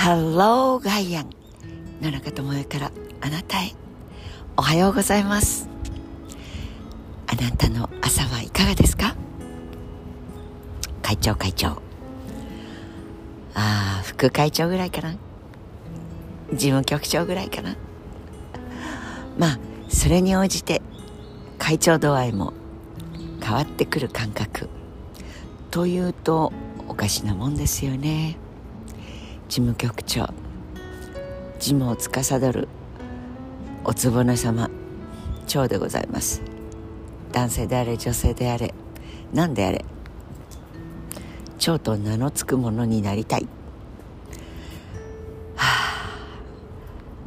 ハローガイアン野中智恵からあなたへ。おはようございます。あなたの朝はいかがですか？会長会長。ああ副会長ぐらいかな？事務局長ぐらいかな？まあそれに応じて会長度合いも変わってくる感覚。というとおかしなもんですよね。事務局長事務を司るおつぼね様長でございます。男性であれ女性であれ何であれ長と名の付くものになりたい。はあ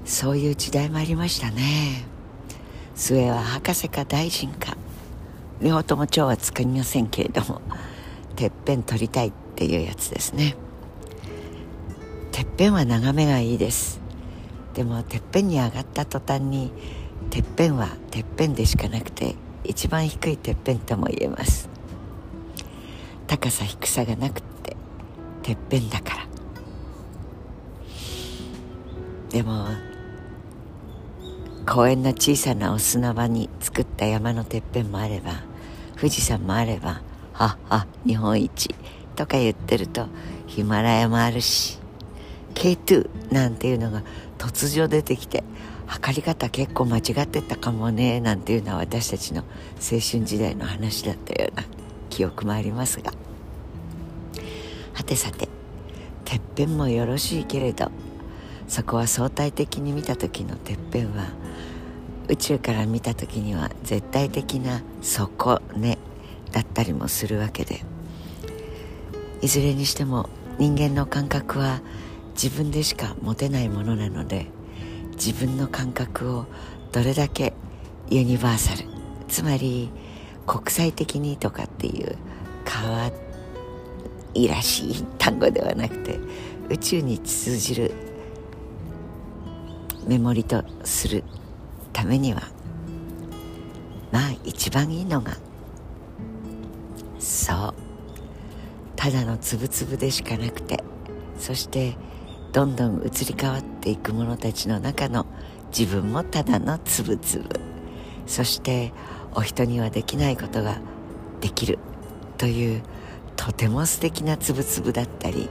そういう時代もありましたね。末は博士か大臣か両方とも長はつかみませんけれどもてっぺん取りたいっていうやつですね。ぺんは眺めがいいです。でもてっぺんに上がった途端にてっぺんはてっぺんでしかなくて一番低いてっぺんとも言えます。高さ低さがなくっててっぺんだから。でも公園の小さなお砂場に作った山のてっぺんもあれば富士山もあればはっは日本一とか言ってるとヒマラヤもあるし。K2 なんていうのが突如出てきて測り方結構間違ってたかもねなんていうのは私たちの青春時代の話だったような記憶もありますが。はてさててっぺんもよろしいけれどそこは相対的に見た時のてっぺんは宇宙から見た時には絶対的な底根だったりもするわけで。いずれにしても人間の感覚は自分でしか持てないものなので自分の感覚をどれだけユニバーサルつまり国際的にとかっていうかわいらしい単語ではなくて宇宙に通じるメモリとするためにはまあ一番いいのがそう。ただのつぶつぶでしかなくてそしてどんどん移り変わっていく者たちの中の自分もただのつぶつぶ。そしてお人にはできないことができるというとても素敵なつぶつぶだったり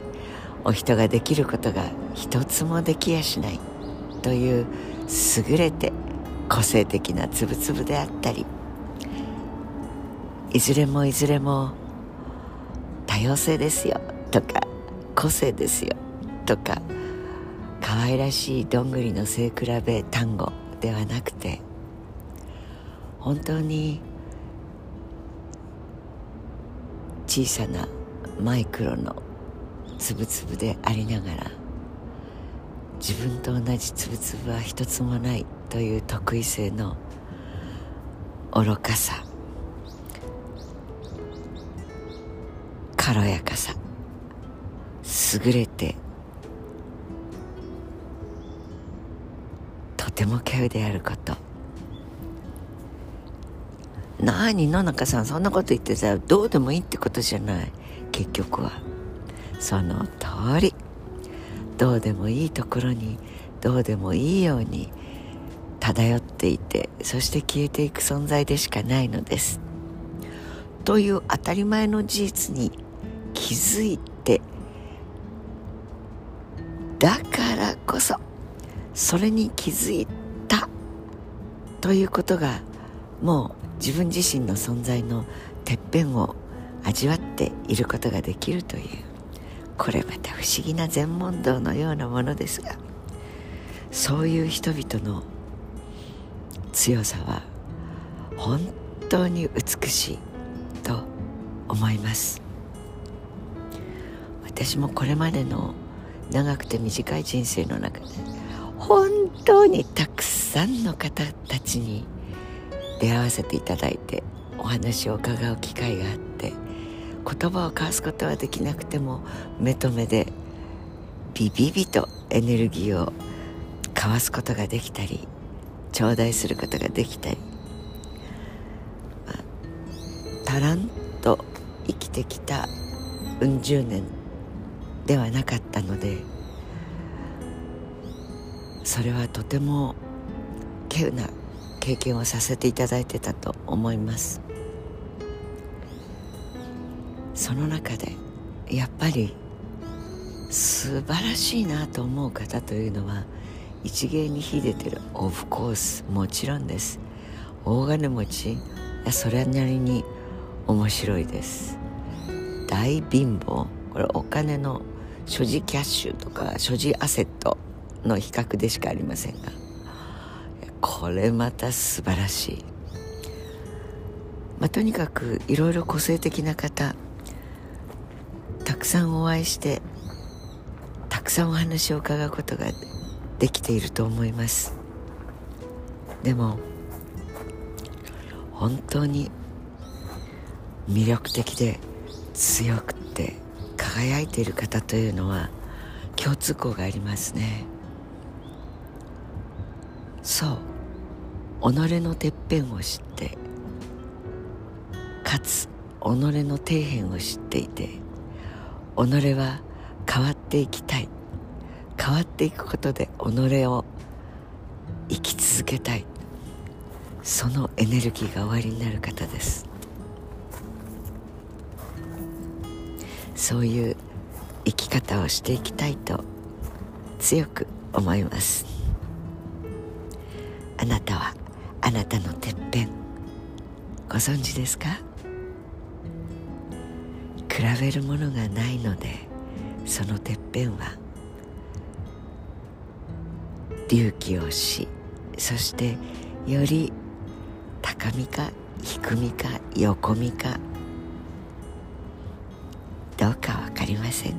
お人ができることが一つもできやしないという優れて個性的なつぶつぶであったり。いずれもいずれも多様性ですよとか個性ですよ。とか可愛らしいどんぐりの背比べ単語ではなくて本当に小さなマイクロのつぶつぶでありながら自分と同じつぶつぶは一つもないという得意性の愚かさ軽やかさ優れてても稀有であること。何野中さんそんなこと言ってさどうでもいいってことじゃない。結局は。その通り。どうでもいいところにどうでもいいように漂っていてそして消えていく存在でしかないのです。という当たり前の事実に気づいてだそれに気づいたということがもう自分自身の存在のてっぺんを味わっていることができるというこれまた不思議な禅問答のようなものですがそういう人々の強さは本当に美しいと思います。私もこれまでの長くて短い人生の中で本当にたくさんの方たちに出会わせていただいてお話を伺う機会があって言葉を交わすことはできなくても目と目でビビビとエネルギーを交わすことができたり頂戴することができたり、まあ、足らんと生きてきたうん十年ではなかったのでそれはとても稀有な経験をさせていただいてたと思います。その中でやっぱり素晴らしいなと思う方というのは一芸に秀でてるオフコースもちろんです。大金持ちそれなりに面白いです。大貧乏これお金の所持キャッシュとか所持アセットの比較でしかありませんがこれまた素晴らしい、まあ、とにかくいろいろ個性的な方たくさんお会いしてたくさんお話を伺うことができていると思います。でも本当に魅力的で強くて輝いている方というのは共通項がありますね。そう。己のてっぺんを知ってかつ己の底辺を知っていて己は変わっていきたい。変わっていくことで己を生き続けたい。そのエネルギーが終わりになる方です。そういう生き方をしていきたいと強く思います。あなたはあなたのてっぺん。ご存知ですか？比べるものがないのでそのてっぺんは隆起をしそしてより高みか低みか横みかどうか分かりません。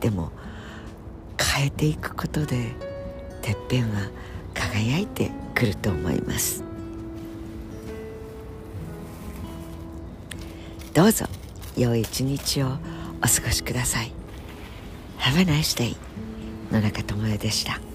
でも変えていくことでてっぺんは輝いてくると思います。どうぞ良い一日をお過ごしください。Have a nice day 野中智也でした。